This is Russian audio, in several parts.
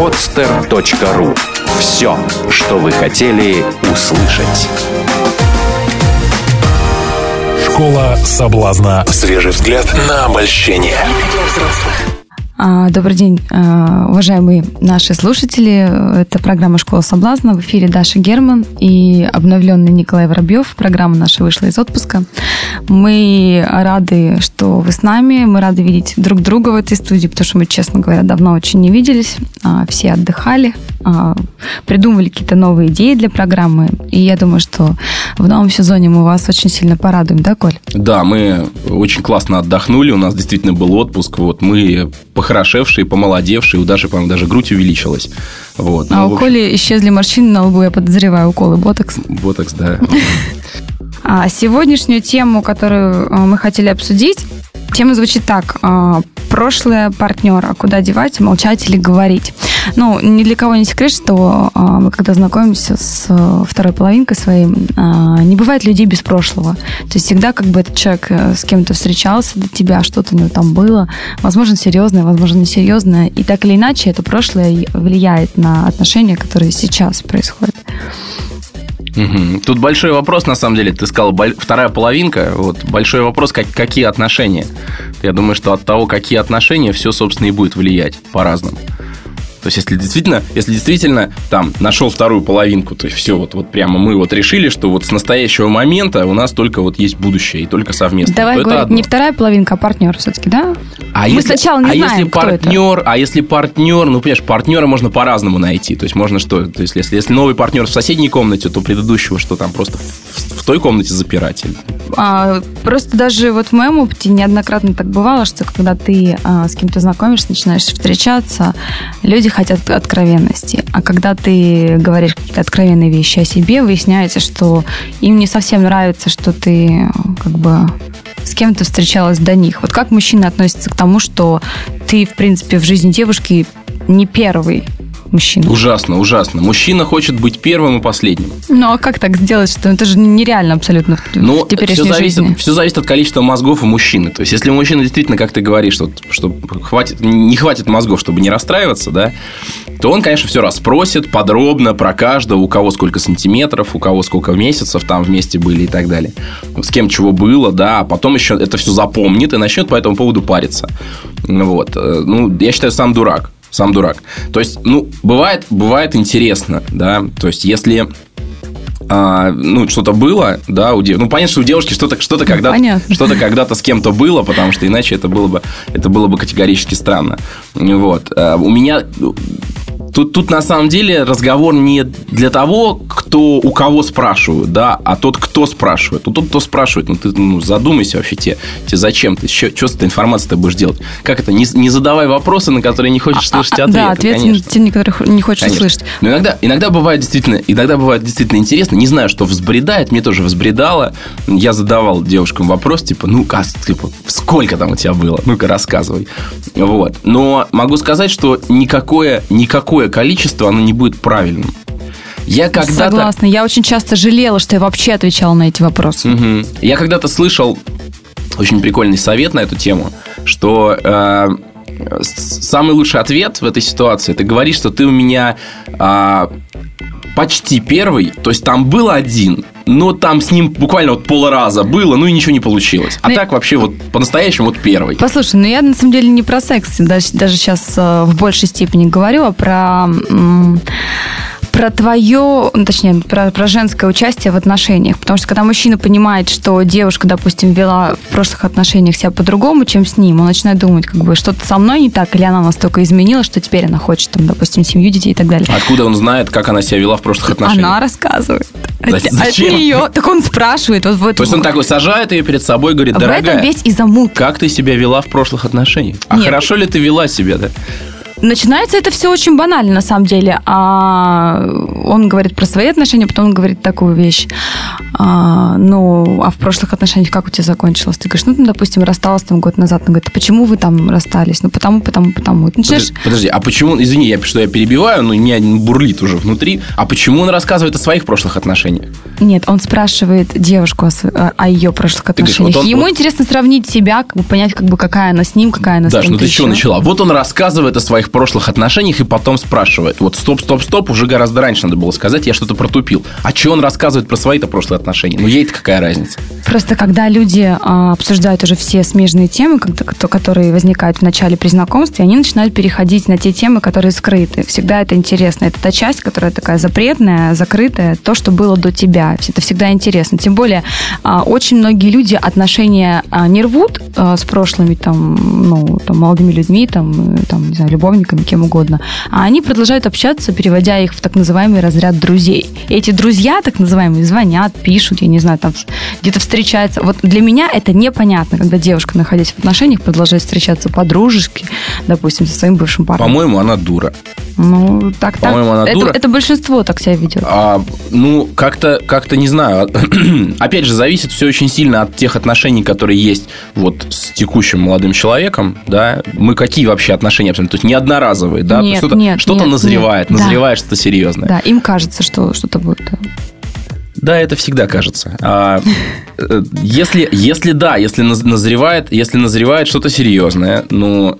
podster.ru Все, что вы хотели услышать. Школа соблазна. Свежий взгляд на обольщение. А, добрый день, а, уважаемые наши слушатели. Это программа «Школа соблазна». В эфире Даша Герман и обновленный Николай Воробьев. Программа наша вышла из отпуска. Мы рады, что вы с нами. Мы рады видеть друг друга в этой студии, потому что мы, честно говоря, давно очень не виделись. А, все отдыхали, придумывали какие-то новые идеи для программы. И я думаю, что в новом сезоне мы вас очень сильно порадуем, да, Коль? Да, мы очень классно отдохнули. У нас действительно был отпуск. Вот мы похорошевшие, помолодевшие, у Даши, по-моему, даже грудь увеличилась. Вот. А ну, у Коли исчезли морщины на лбу, я подозреваю, уколы ботокс. Ботокс, да. А сегодняшнюю тему, которую э, мы хотели обсудить, Тема звучит так. А, Прошлое партнера. Куда девать, молчать или говорить? Ну, ни для кого не секрет, что а, мы когда знакомимся с э, второй половинкой своей, а, не бывает людей без прошлого. То есть всегда как бы этот человек э, с кем-то встречался до тебя, что-то у него там было, возможно, серьезное, возможно, несерьезное. И так или иначе это прошлое влияет на отношения, которые сейчас происходят. Тут большой вопрос, на самом деле. Ты сказал, вторая половинка. Вот большой вопрос, как, какие отношения. Я думаю, что от того, какие отношения, все, собственно, и будет влиять по-разному. То есть, если действительно, если действительно там нашел вторую половинку, то есть все, вот, вот прямо мы вот решили, что вот с настоящего момента у нас только вот есть будущее и только совместно. Давай говорить, не вторая половинка, а партнер все-таки, да? А мы если, сначала не а знаем, если партнер, это. а если партнер, ну понимаешь, партнера можно по-разному найти. То есть можно что, то есть если, если новый партнер в соседней комнате, то предыдущего что там просто в, в той комнате запирать? А, просто даже вот в моем опыте неоднократно так бывало, что когда ты а, с кем-то знакомишься, начинаешь встречаться, люди хотят откровенности. А когда ты говоришь какие-то откровенные вещи о себе, выясняется, что им не совсем нравится, что ты как бы с кем то встречалась до них. Вот как мужчина относится к тому, что ты, в принципе, в жизни девушки не первый мужчина. Ужасно, ужасно. Мужчина хочет быть первым и последним. Ну, а как так сделать, что это же нереально абсолютно в ну, теперешней все зависит, жизни? Все зависит от количества мозгов у мужчины. То есть, если мужчина действительно, как ты говоришь, что, что хватит, не хватит мозгов, чтобы не расстраиваться, да, то он, конечно, все расспросит подробно про каждого, у кого сколько сантиметров, у кого сколько месяцев там вместе были и так далее. С кем чего было, да, а потом еще это все запомнит и начнет по этому поводу париться. Вот. Э, ну, я считаю, сам дурак сам дурак. То есть, ну, бывает, бывает интересно, да, то есть, если а, ну, что-то было, да, у дев... ну, понятно, что у девушки что-то что когда-то, что-то когда-то с кем-то было, потому что иначе это было бы, это было бы категорически странно. Вот. А, у меня Тут, тут на самом деле разговор не для того, кто у кого спрашивают, да, а тот, кто спрашивает. Ну, тот, кто спрашивает, ну, ты ну, задумайся вообще, тебе, тебе зачем ты, что, с этой информацией ты будешь делать? Как это? Не, не задавай вопросы, на которые не хочешь а, слышать а, ответы. Да, ответы, конечно. те, на которых не хочешь конечно. слышать. Но иногда, иногда бывает действительно, иногда бывает действительно интересно. Не знаю, что взбредает, мне тоже взбредало. Я задавал девушкам вопрос, типа, ну, как, типа, сколько там у тебя было? Ну-ка, рассказывай. Вот. Но могу сказать, что никакое, никакое такое количество, оно не будет правильным. Я когда Согласна. Я очень часто жалела, что я вообще отвечала на эти вопросы. Угу. Я когда-то слышал очень прикольный совет на эту тему, что э, самый лучший ответ в этой ситуации, ты говоришь, что ты у меня э, почти первый, то есть там был один, но там с ним буквально вот полраза было, ну и ничего не получилось. А ну, так вообще вот по-настоящему вот первый. Послушай, ну я на самом деле не про секс, даже, даже сейчас э, в большей степени говорю, а про про твое, ну, точнее, про, про женское участие в отношениях. Потому что когда мужчина понимает, что девушка, допустим, вела в прошлых отношениях себя по-другому, чем с ним, он начинает думать, как бы, что-то со мной не так, или она настолько изменила, что теперь она хочет, там, допустим, семью, детей и так далее. Откуда он знает, как она себя вела в прошлых отношениях? Она рассказывает. Зачем? От нее. Так он спрашивает. Вот, вот, То есть он такой сажает ее перед собой, говорит, дорогая, в этом весь и замут. как ты себя вела в прошлых отношениях? А Нет. хорошо ли ты вела себя, да? Начинается это все очень банально, на самом деле. А он говорит про свои отношения, потом он говорит такую вещь. А, ну, а в прошлых отношениях как у тебя закончилось? Ты говоришь, ну, допустим, рассталась там год назад. Он говорит, а почему вы там расстались? Ну, потому, потому, потому. Ты начинаешь... подожди, подожди, а почему, извини, я, что я перебиваю, но меня бурлит уже внутри. А почему он рассказывает о своих прошлых отношениях? Нет, он спрашивает девушку о, о ее прошлых отношениях. Говоришь, вот он, Ему вот... интересно сравнить себя, как бы понять, как бы, какая она с ним, какая она Даш, с кем-то ну ты еще. чего начала? Вот он рассказывает о своих своих прошлых отношениях и потом спрашивает. Вот стоп, стоп, стоп, уже гораздо раньше надо было сказать, я что-то протупил. А что он рассказывает про свои-то прошлые отношения? Ну, ей-то какая разница? Просто когда люди а, обсуждают уже все смежные темы, которые возникают в начале при знакомстве, они начинают переходить на те темы, которые скрыты. Всегда это интересно. Это та часть, которая такая запретная, закрытая, то, что было до тебя. Это всегда интересно. Тем более, а, очень многие люди отношения а, не рвут а, с прошлыми там, ну, там, молодыми людьми, там, там, не знаю, любовниками, кем угодно, а они продолжают общаться, переводя их в так называемый разряд друзей. И эти друзья, так называемые, звонят, пишут, я не знаю, там где-то встречаются. Вот для меня это непонятно, когда девушка, находясь в отношениях, продолжает встречаться по-дружески, допустим, со своим бывшим парнем. По-моему, она дура. Ну, так, так. По-моему, она это, дура. Это большинство так себя ведет. А, ну, как-то, как-то не знаю. Опять же, зависит все очень сильно от тех отношений, которые есть вот с текущим молодым человеком, да. Мы какие вообще отношения абсолютно? То есть не одноразовые, да? Нет, что-то, нет, что-то нет, назревает, нет. назревает что-то серьезное. Да, им кажется, что что-то будет. Да, это всегда кажется. А, э, если, если да, если наз- назревает, если назревает что-то серьезное, ну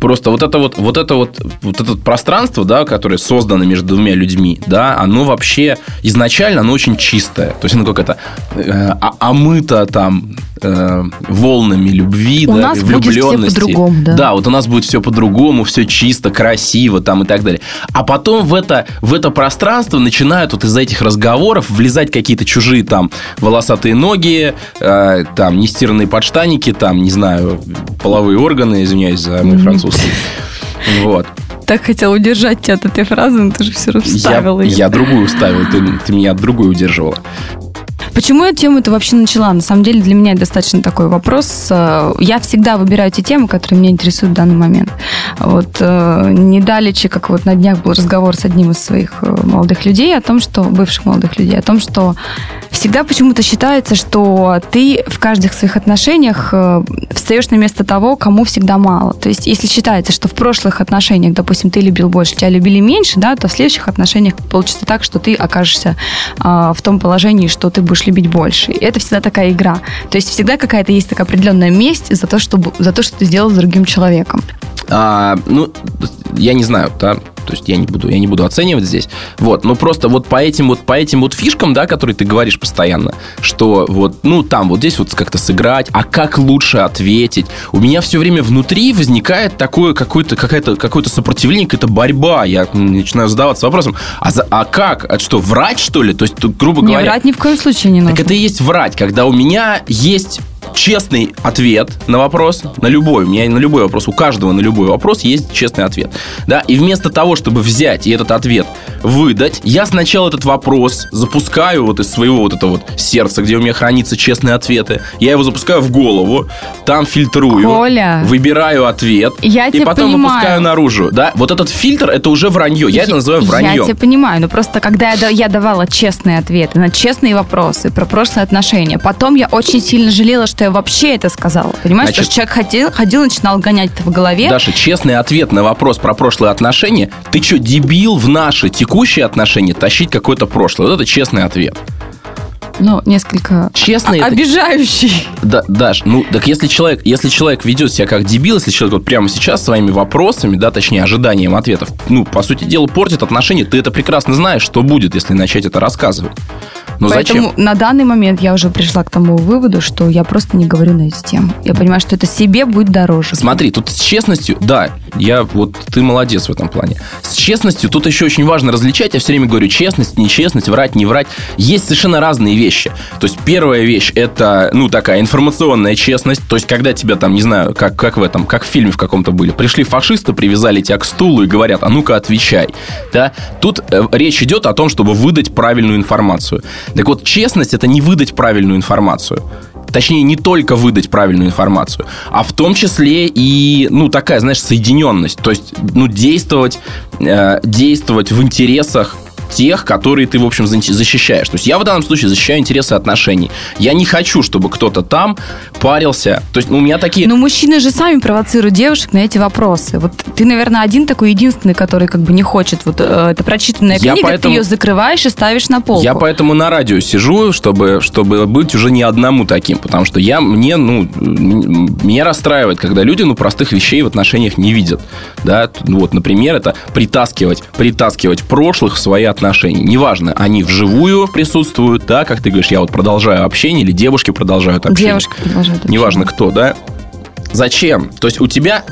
просто вот это вот, вот это вот, вот это пространство, да, которое создано между двумя людьми, да, оно вообще изначально оно очень чистое. То есть оно как это э, а- омыто там э, волнами любви, У да, нас будет всё влюбленности. по-другому, да. Да, вот у нас будет все по-другому, все чисто, красиво там и так далее. А потом в это, в это пространство начинают вот из-за этих разговоров влезать какие-то чужие там волосатые ноги, э, там нестиранные подштаники, там, не знаю, половые органы, извиняюсь за мой французский. Вот. Так хотел удержать тебя от этой фразы, но ты же все равно Я, вставила её. я другую ставил, ты, ты меня от другой удерживала. Почему я тему это вообще начала? На самом деле для меня это достаточно такой вопрос. Я всегда выбираю те темы, которые меня интересуют в данный момент. Вот э, недалече, как вот на днях был разговор с одним из своих э, молодых людей о том, что бывших молодых людей, о том, что всегда почему-то считается, что ты в каждых своих отношениях э, встаешь на место того, кому всегда мало. То есть, если считается, что в прошлых отношениях, допустим, ты любил больше, тебя любили меньше, да, то в следующих отношениях получится так, что ты окажешься а, в том положении, что ты будешь любить больше. И это всегда такая игра. То есть всегда какая-то есть такая определенная месть за то, чтобы, за то, что ты сделал с другим человеком. А, ну, я не знаю, да, то есть я не буду, я не буду оценивать здесь. Вот, но просто вот по этим вот, по этим вот фишкам, да, которые ты говоришь постоянно, что вот, ну, там вот здесь вот как-то сыграть, а как лучше ответить. У меня все время внутри возникает такое какое-то, какое-то, какое-то сопротивление, какая-то борьба. Я начинаю задаваться вопросом, а, за, а как? А что, врать, что ли? То есть, грубо Не говоря... врать ни в коем случае не нужно. Так это и есть врать, когда у меня есть честный ответ на вопрос, на любой, у меня на любой вопрос, у каждого на любой вопрос есть честный ответ. Да, и вместо того, чтобы взять и этот ответ выдать, я сначала этот вопрос запускаю вот из своего вот этого вот сердца, где у меня хранятся честные ответы, я его запускаю в голову, там фильтрую, Коля. выбираю ответ, Я и потом понимаю. выпускаю наружу. Да, вот этот фильтр, это уже вранье, я это называю Я враньем. тебя понимаю, но просто когда я, я давала честные ответы на честные вопросы про прошлые отношения, потом я очень сильно жалела, что я вообще это сказала. Понимаешь, Значит- что человек ходил, ходил, начинал гонять это в голове. Даша, честный ответ на вопрос про прошлые отношения. Ты что, дебил в наши текущие отношения тащить какое-то прошлое? Вот это честный ответ. Ну, несколько Честный это- обижающий. Да, Даш, ну так если человек, если человек ведет себя как дебил, если человек вот прямо сейчас своими вопросами, да, точнее ожиданием ответов, ну, по сути дела, портит отношения, ты это прекрасно знаешь, что будет, если начать это рассказывать. Ну Поэтому зачем? на данный момент я уже пришла к тому выводу, что я просто не говорю на эти темы. Я понимаю, что это себе будет дороже. Смотри, тут с честностью, да, я вот ты молодец в этом плане. С честностью тут еще очень важно различать. Я все время говорю честность, нечестность, врать, не врать. Есть совершенно разные вещи. То есть первая вещь это, ну, такая информационная честность. То есть когда тебя там, не знаю, как, как в этом, как в фильме в каком-то были, пришли фашисты, привязали тебя к стулу и говорят, а ну-ка отвечай. Да? Тут э, речь идет о том, чтобы выдать правильную информацию. Так вот, честность это не выдать правильную информацию. Точнее, не только выдать правильную информацию, а в том числе и, ну, такая, знаешь, соединенность. То есть, ну, действовать, э, действовать в интересах тех, которые ты, в общем, защищаешь. То есть я в данном случае защищаю интересы отношений. Я не хочу, чтобы кто-то там парился. То есть ну, у меня такие... Но мужчины же сами провоцируют девушек на эти вопросы. Вот ты, наверное, один такой единственный, который как бы не хочет. Вот э, это прочитанная книга, поэтому... ты ее закрываешь и ставишь на полку. Я поэтому на радио сижу, чтобы, чтобы быть уже не одному таким. Потому что я, мне, ну, меня расстраивает, когда люди, ну, простых вещей в отношениях не видят. Да, вот, например, это притаскивать, притаскивать прошлых в свои отношения. Неважно, они вживую присутствуют, да, как ты говоришь, я вот продолжаю общение, или девушки продолжают общение. Девушка продолжает общение. Неважно кто, да. Зачем? То есть у тебя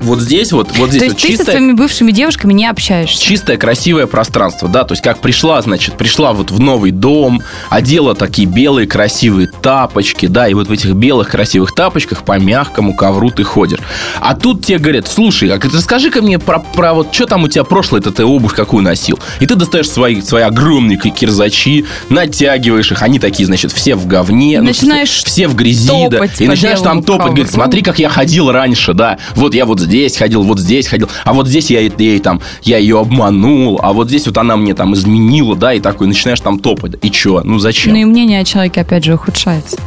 вот здесь вот, вот здесь то вот есть чистое, ты со своими бывшими девушками не общаешься? Чистое, красивое пространство, да, то есть как пришла, значит, пришла вот в новый дом, одела такие белые красивые тапочки, да, и вот в этих белых красивых тапочках по мягкому ковру ты ходишь. А тут тебе говорят, слушай, а ты скажи-ка мне про, про вот, что там у тебя прошлое, это ты обувь какую носил? И ты достаешь свои, свои огромные кирзачи, натягиваешь их, они такие, значит, все в говне, ну, начинаешь ну, все в грязи, да, и начинаешь там топать, говорит, смотри, как я ходил раньше, да, вот я вот здесь ходил, вот здесь ходил, а вот здесь я ей там, я ее обманул, а вот здесь вот она мне там изменила, да, и такой начинаешь там топать. И чё? Ну зачем? Ну и мнение о человеке, опять же, ухудшается.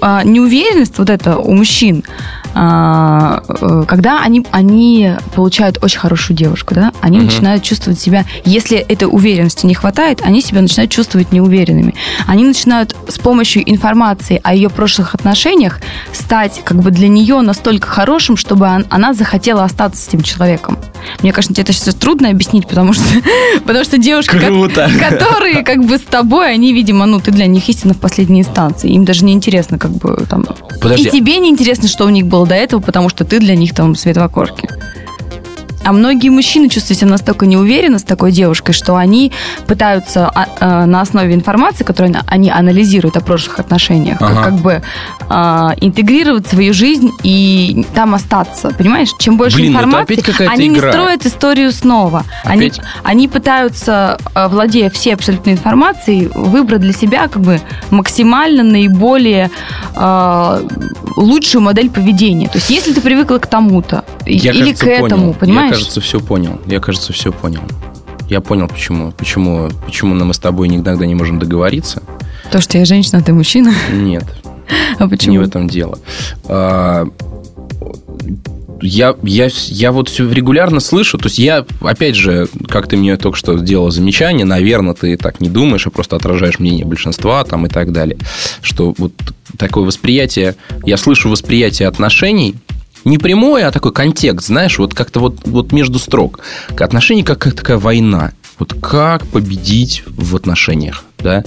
А, неуверенность вот это у мужчин, когда они, они получают очень хорошую девушку, да, они угу. начинают чувствовать себя, если этой уверенности не хватает, они себя начинают чувствовать неуверенными. Они начинают с помощью информации о ее прошлых отношениях стать как бы для нее настолько хорошим, чтобы она захотела остаться с этим человеком. Мне кажется, тебе это сейчас трудно объяснить, потому что, потому что девушки, Круто. которые как бы с тобой, они, видимо, ну, ты для них истина в последней инстанции. Им даже не интересно, как бы там... Подожди. И тебе не интересно, что у них было до этого, потому что ты для них там свет в окошке. А многие мужчины чувствуют себя настолько неуверенно с такой девушкой, что они пытаются а, а, на основе информации, которую они анализируют о прошлых отношениях, ага. как бы а, интегрировать свою жизнь и там остаться. Понимаешь? Чем больше Блин, информации, они игра. не строят историю снова. Они, они пытаются, владея всей абсолютной информацией, выбрать для себя как бы максимально наиболее э, лучшую модель поведения. То есть, если ты привыкла к тому-то Я, или кажется, к этому, понял. понимаешь? Я, кажется, все понял. Я, кажется, все понял. Я понял, почему. Почему, почему мы с тобой никогда не можем договориться. То, что я женщина, а ты мужчина? Нет. А почему? Не в этом дело. А, я, я, я вот все регулярно слышу, то есть я, опять же, как ты мне только что сделал замечание, наверное, ты так не думаешь, а просто отражаешь мнение большинства там и так далее, что вот такое восприятие, я слышу восприятие отношений, не прямое, а такой контекст, знаешь, вот как-то вот, вот между строк. Отношения как, как такая война. Вот как победить в отношениях, да?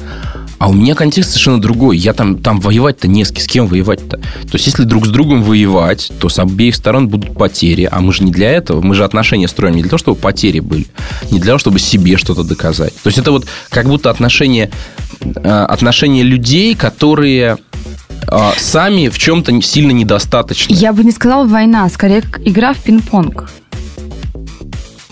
А у меня контекст совершенно другой. Я там, там воевать-то не с, с кем воевать-то. То есть, если друг с другом воевать, то с обеих сторон будут потери. А мы же не для этого. Мы же отношения строим не для того, чтобы потери были. Не для того, чтобы себе что-то доказать. То есть, это вот как будто отношения, э, отношения людей, которые а, сами в чем-то сильно недостаточно. Я бы не сказала война, скорее как игра в пинг-понг.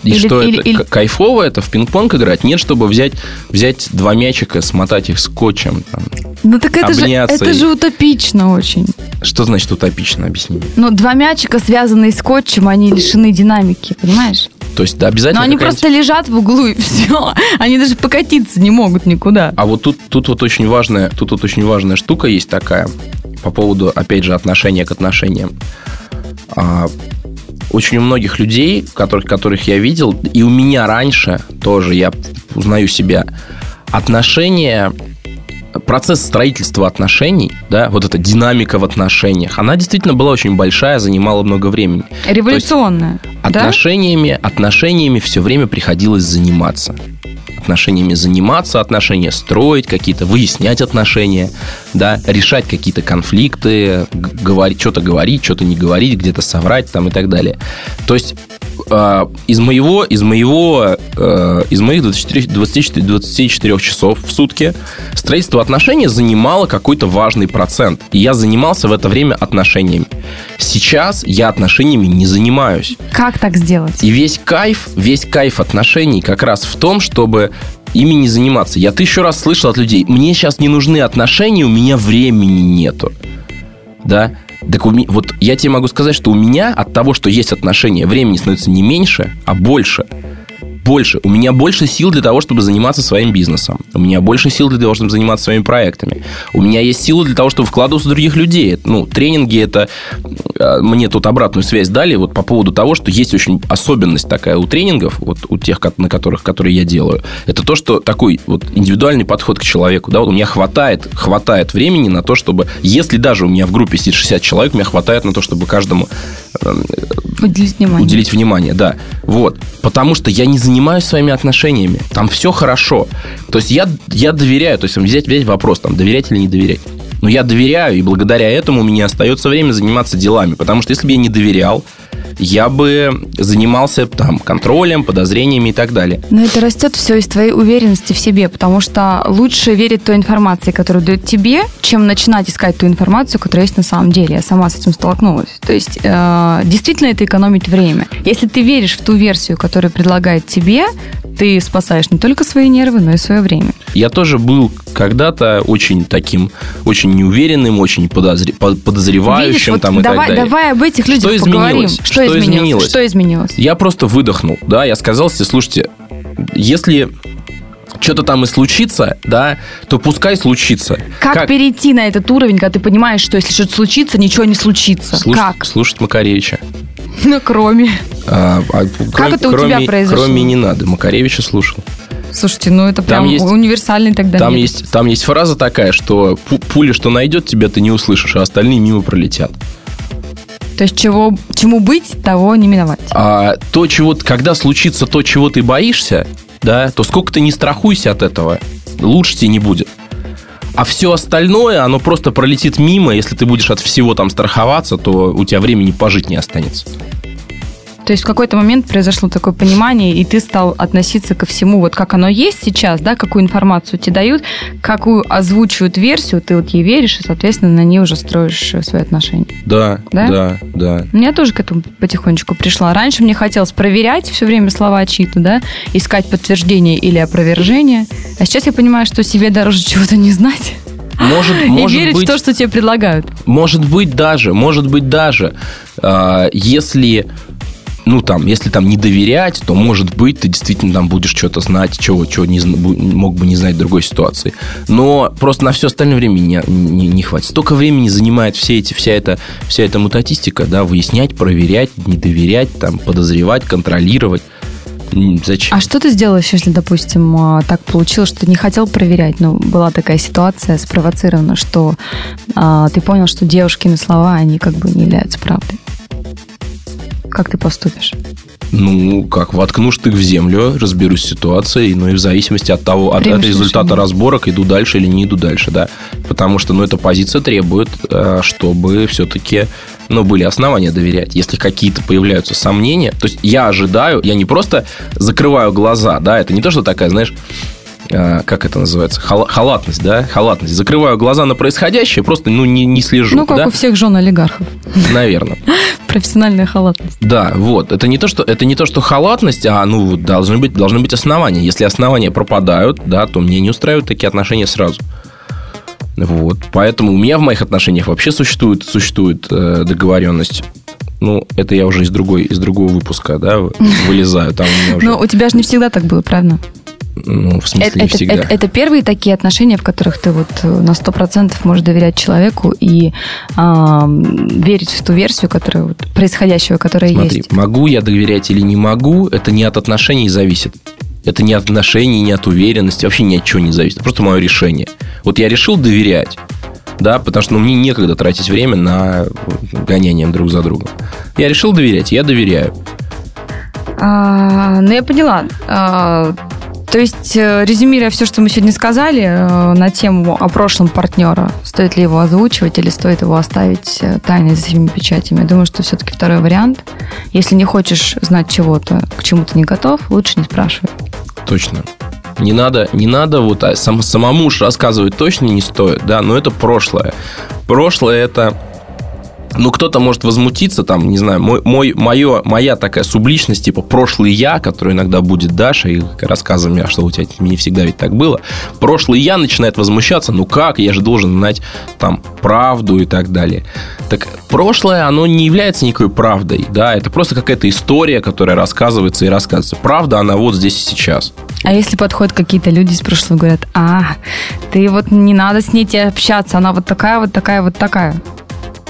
И или, что или, это или... кайфово это в пинг-понг играть? Нет, чтобы взять, взять два мячика, смотать их скотчем. Там, ну так это же, это и... же утопично очень. Что значит утопично, объясни? Ну, два мячика, связанные скотчем, они лишены динамики, понимаешь? То есть, да, обязательно. Но они просто лежат в углу и все. Они даже покатиться не могут никуда. А вот тут, тут вот очень важная, тут вот очень важная штука есть такая по поводу, опять же, отношения к отношениям. А, очень у многих людей, которых, которых я видел, и у меня раньше тоже, я узнаю себя, отношения процесс строительства отношений, да, вот эта динамика в отношениях, она действительно была очень большая, занимала много времени. Революционная. отношениями, да? отношениями все время приходилось заниматься отношениями заниматься, отношения строить, какие-то выяснять отношения, да, решать какие-то конфликты, говорить, что-то говорить, что-то не говорить, где-то соврать там и так далее. То есть э, из моего, из моего, э, из моих 24, 24, 24 часов в сутки строительство отношений занимало какой-то важный процент. И я занимался в это время отношениями. Сейчас я отношениями не занимаюсь. Как так сделать? И весь кайф, весь кайф отношений как раз в том, чтобы ими не заниматься. Я тысячу раз слышал от людей, мне сейчас не нужны отношения, у меня времени нету. Да? Так у, вот я тебе могу сказать, что у меня от того, что есть отношения, времени становится не меньше, а больше. Больше. У меня больше сил для того, чтобы заниматься своим бизнесом. У меня больше сил для того, чтобы заниматься своими проектами. У меня есть силы для того, чтобы вкладываться в других людей. Ну, тренинги это... э, Мне тут обратную связь дали вот по поводу того, что есть очень особенность такая у тренингов, вот у тех, на которых, которые я делаю. Это то, что такой вот индивидуальный подход к человеку. Да, вот у меня хватает, хватает времени на то, чтобы... Если даже у меня в группе сидит 60 человек, у меня хватает на то, чтобы каждому э, Уделить внимание. уделить внимание, да. Вот. Потому что я не занимаюсь своими отношениями. Там все хорошо. То есть я, я доверяю. То есть взять, взять вопрос, там, доверять или не доверять. Но я доверяю, и благодаря этому у меня остается время заниматься делами. Потому что если бы я не доверял, я бы занимался там контролем, подозрениями и так далее. Но это растет все из твоей уверенности в себе, потому что лучше верить той информации, которую дают тебе, чем начинать искать ту информацию, которая есть на самом деле. Я сама с этим столкнулась. То есть э, действительно это экономит время. Если ты веришь в ту версию, которую предлагает тебе, ты спасаешь не только свои нервы, но и свое время. Я тоже был когда-то очень таким, очень неуверенным, очень подозре- по- подозревающим Видишь, вот там и давай, так далее. давай об этих Что людях поговорим. изменилось? Что, Что изменилось? изменилось? Что изменилось? Я просто выдохнул, да, я сказал себе, слушайте, если что-то там и случится, да, то пускай случится. Как, перейти на этот уровень, когда ты понимаешь, что если что-то случится, ничего не случится? Слушать, Как? слушать Макаревича. Ну, кроме. А, а, кроме- это у тебя кроме- произошло? Кроме не надо. Макаревича слушал. Слушайте, ну это прям есть- универсальный тогда Там метод. есть, там есть фраза такая, что пу- пуля, что найдет тебя, ты не услышишь, а остальные мимо пролетят. То есть чего, чему быть, того не миновать. А то, чего, когда случится то, чего ты боишься, да, то сколько ты не страхуйся от этого, лучше тебе не будет. А все остальное, оно просто пролетит мимо. Если ты будешь от всего там страховаться, то у тебя времени пожить не останется. То есть в какой-то момент произошло такое понимание, и ты стал относиться ко всему, вот как оно есть сейчас, да, какую информацию тебе дают, какую озвучивают версию, ты вот ей веришь, и, соответственно, на ней уже строишь э, свои отношения. Да, Да? да, да. Я тоже к этому потихонечку пришла. Раньше мне хотелось проверять все время слова чьи-то, да, искать подтверждение или опровержение. А сейчас я понимаю, что себе дороже чего-то не знать Может, и может верить быть, в то, что тебе предлагают. Может быть даже, может быть даже, а, если, ну там, если там не доверять, то может быть ты действительно там будешь что-то знать, чего, чего не, мог бы не знать в другой ситуации. Но просто на все остальное время не, не, не хватит. Столько времени занимает все эти, вся эта, вся эта мутатистика, да, выяснять, проверять, не доверять, там, подозревать, контролировать. Зачем? А что ты сделаешь, если, допустим, а, так получилось, что ты не хотел проверять, но была такая ситуация спровоцирована, что а, ты понял, что девушкины слова, они как бы не являются правдой? Как ты поступишь? Ну, как, воткну штык в землю, разберусь с ситуацией, ну и в зависимости от того, от, от результата решение. разборок, иду дальше или не иду дальше, да. Потому что, ну, эта позиция требует, э, чтобы все-таки, ну, были основания доверять. Если какие-то появляются сомнения, то есть я ожидаю, я не просто закрываю глаза, да, это не то, что такая, знаешь, как это называется, Хала- халатность, да, халатность. Закрываю глаза на происходящее, просто, ну, не, не слежу, ну, как да, у всех жен олигархов. наверное. Профессиональная халатность. Да, вот. Это не то, что это не то, что халатность, а ну должны быть должны быть основания. Если основания пропадают, да, то мне не устраивают такие отношения сразу. Вот. Поэтому у меня в моих отношениях вообще существует существует э, договоренность. Ну, это я уже из другой из другого выпуска, да, вылезаю. Там у меня уже, Но у тебя же не всегда так было, правильно? Ну, в смысле, Это, не всегда. это- это первые такие отношения, в которых ты вот э, на 100% можешь доверять человеку и ам, верить в ту версию, которая вот, происходящего, которая Смотри, есть. могу я доверять или не могу, это не от отношений зависит. Это не от отношений, не от уверенности, вообще ни от чего не зависит. Это просто мое решение. Вот я решил доверять, да, потому что ну, мне некогда тратить время на гонение друг за другом. Я решил доверять, я доверяю. А, ну, я поняла. А, то есть, э, резюмируя все, что мы сегодня сказали э, на тему о прошлом партнера, стоит ли его озвучивать или стоит его оставить э, тайной за всеми печатями, я думаю, что все-таки второй вариант. Если не хочешь знать чего-то, к чему ты не готов, лучше не спрашивай. Точно. Не надо, не надо вот а сам, самому уж рассказывать точно не стоит, да, но это прошлое. Прошлое это ну, кто-то может возмутиться, там, не знаю, мой, мой, мое, моя такая субличность, типа прошлый я, который иногда будет Даша, и рассказами, а что у тебя не всегда ведь так было. Прошлый я начинает возмущаться, ну как, я же должен знать там правду и так далее. Так прошлое, оно не является никакой правдой, да, это просто какая-то история, которая рассказывается и рассказывается. Правда, она вот здесь и сейчас. А если подходят какие-то люди из прошлого говорят, а, ты вот не надо с ней тебе общаться, она вот такая, вот такая, вот такая.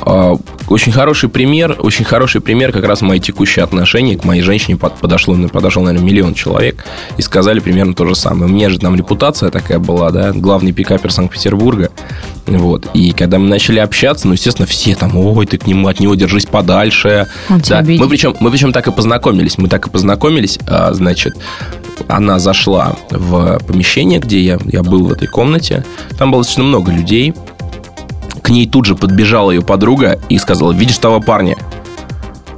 А, очень хороший пример, очень хороший пример как раз мои текущие отношения к моей женщине подошло, подошел, наверное, миллион человек и сказали примерно то же самое. У меня же там репутация такая была, да, главный пикапер Санкт-Петербурга. Вот. И когда мы начали общаться, ну, естественно, все там, ой, ты к нему, от него держись подальше. Он да. мы причем, мы причем так и познакомились. Мы так и познакомились, а, значит, она зашла в помещение, где я, я был в этой комнате. Там было достаточно много людей. К ней тут же подбежала ее подруга и сказала, видишь того парня?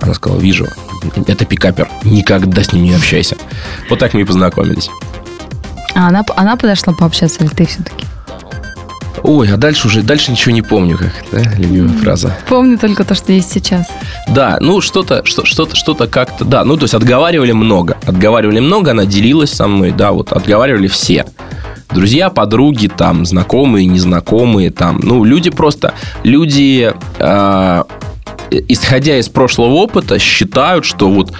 Она сказала, вижу. Это пикапер. Никогда с ним не общайся. Вот так мы и познакомились. А она, она подошла пообщаться или ты все-таки? Ой, а дальше уже, дальше ничего не помню, как, да, любимая фраза. Помню только то, что есть сейчас. Да, ну что-то, что, что-то, что-то как-то, да, ну то есть отговаривали много, отговаривали много, она делилась со мной, да, вот отговаривали все друзья, подруги, там, знакомые, незнакомые, там, ну, люди просто, люди, э, исходя из прошлого опыта, считают, что вот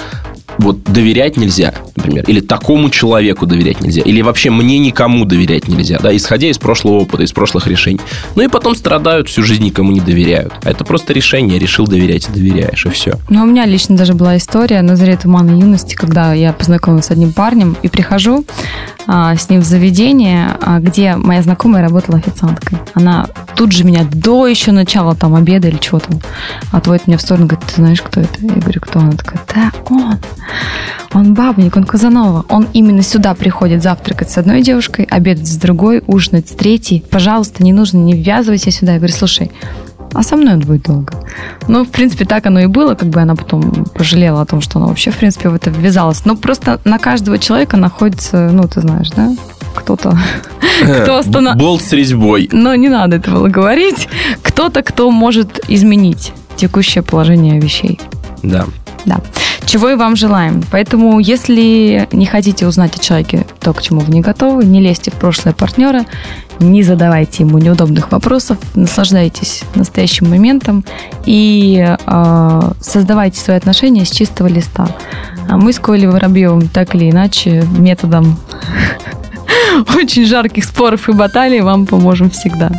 вот доверять нельзя, например, или такому человеку доверять нельзя, или вообще мне никому доверять нельзя, да, исходя из прошлого опыта, из прошлых решений. Ну и потом страдают, всю жизнь никому не доверяют. А это просто решение, решил доверять доверяешь, и все. Ну, у меня лично даже была история на заре тумана юности, когда я познакомилась с одним парнем и прихожу а, с ним в заведение, а, где моя знакомая работала официанткой. Она тут же меня до еще начала там обеда или чего там отводит меня в сторону, говорит, ты знаешь, кто это? Я говорю, кто? Она такая, да, он. Он бабник, он Казанова. Он именно сюда приходит завтракать с одной девушкой, обедать с другой, ужинать с третьей. Пожалуйста, не нужно, не ввязывайся сюда. Я говорю, слушай, а со мной он будет долго. Ну, в принципе, так оно и было, как бы она потом пожалела о том, что она вообще, в принципе, в это ввязалась. Но просто на каждого человека находится, ну, ты знаешь, да, кто-то, кто останов... Болт с резьбой. Но не надо это было говорить. Кто-то, кто может изменить текущее положение вещей. Да. Да. Чего и вам желаем. Поэтому, если не хотите узнать о человеке то, к чему вы не готовы, не лезьте в прошлое партнера, не задавайте ему неудобных вопросов, наслаждайтесь настоящим моментом и э, создавайте свои отношения с чистого листа. А мы с Колей Воробьевым так или иначе методом очень жарких споров и баталий вам поможем всегда.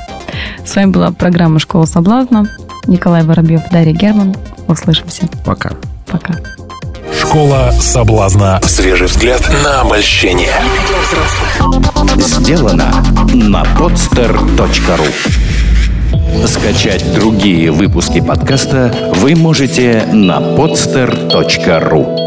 С вами была программа «Школа соблазна». Николай Воробьев, Дарья Герман. Услышимся. Пока. Пока. Школа соблазна. Свежий взгляд на обольщение. Сделано на podster.ru Скачать другие выпуски подкаста вы можете на podster.ru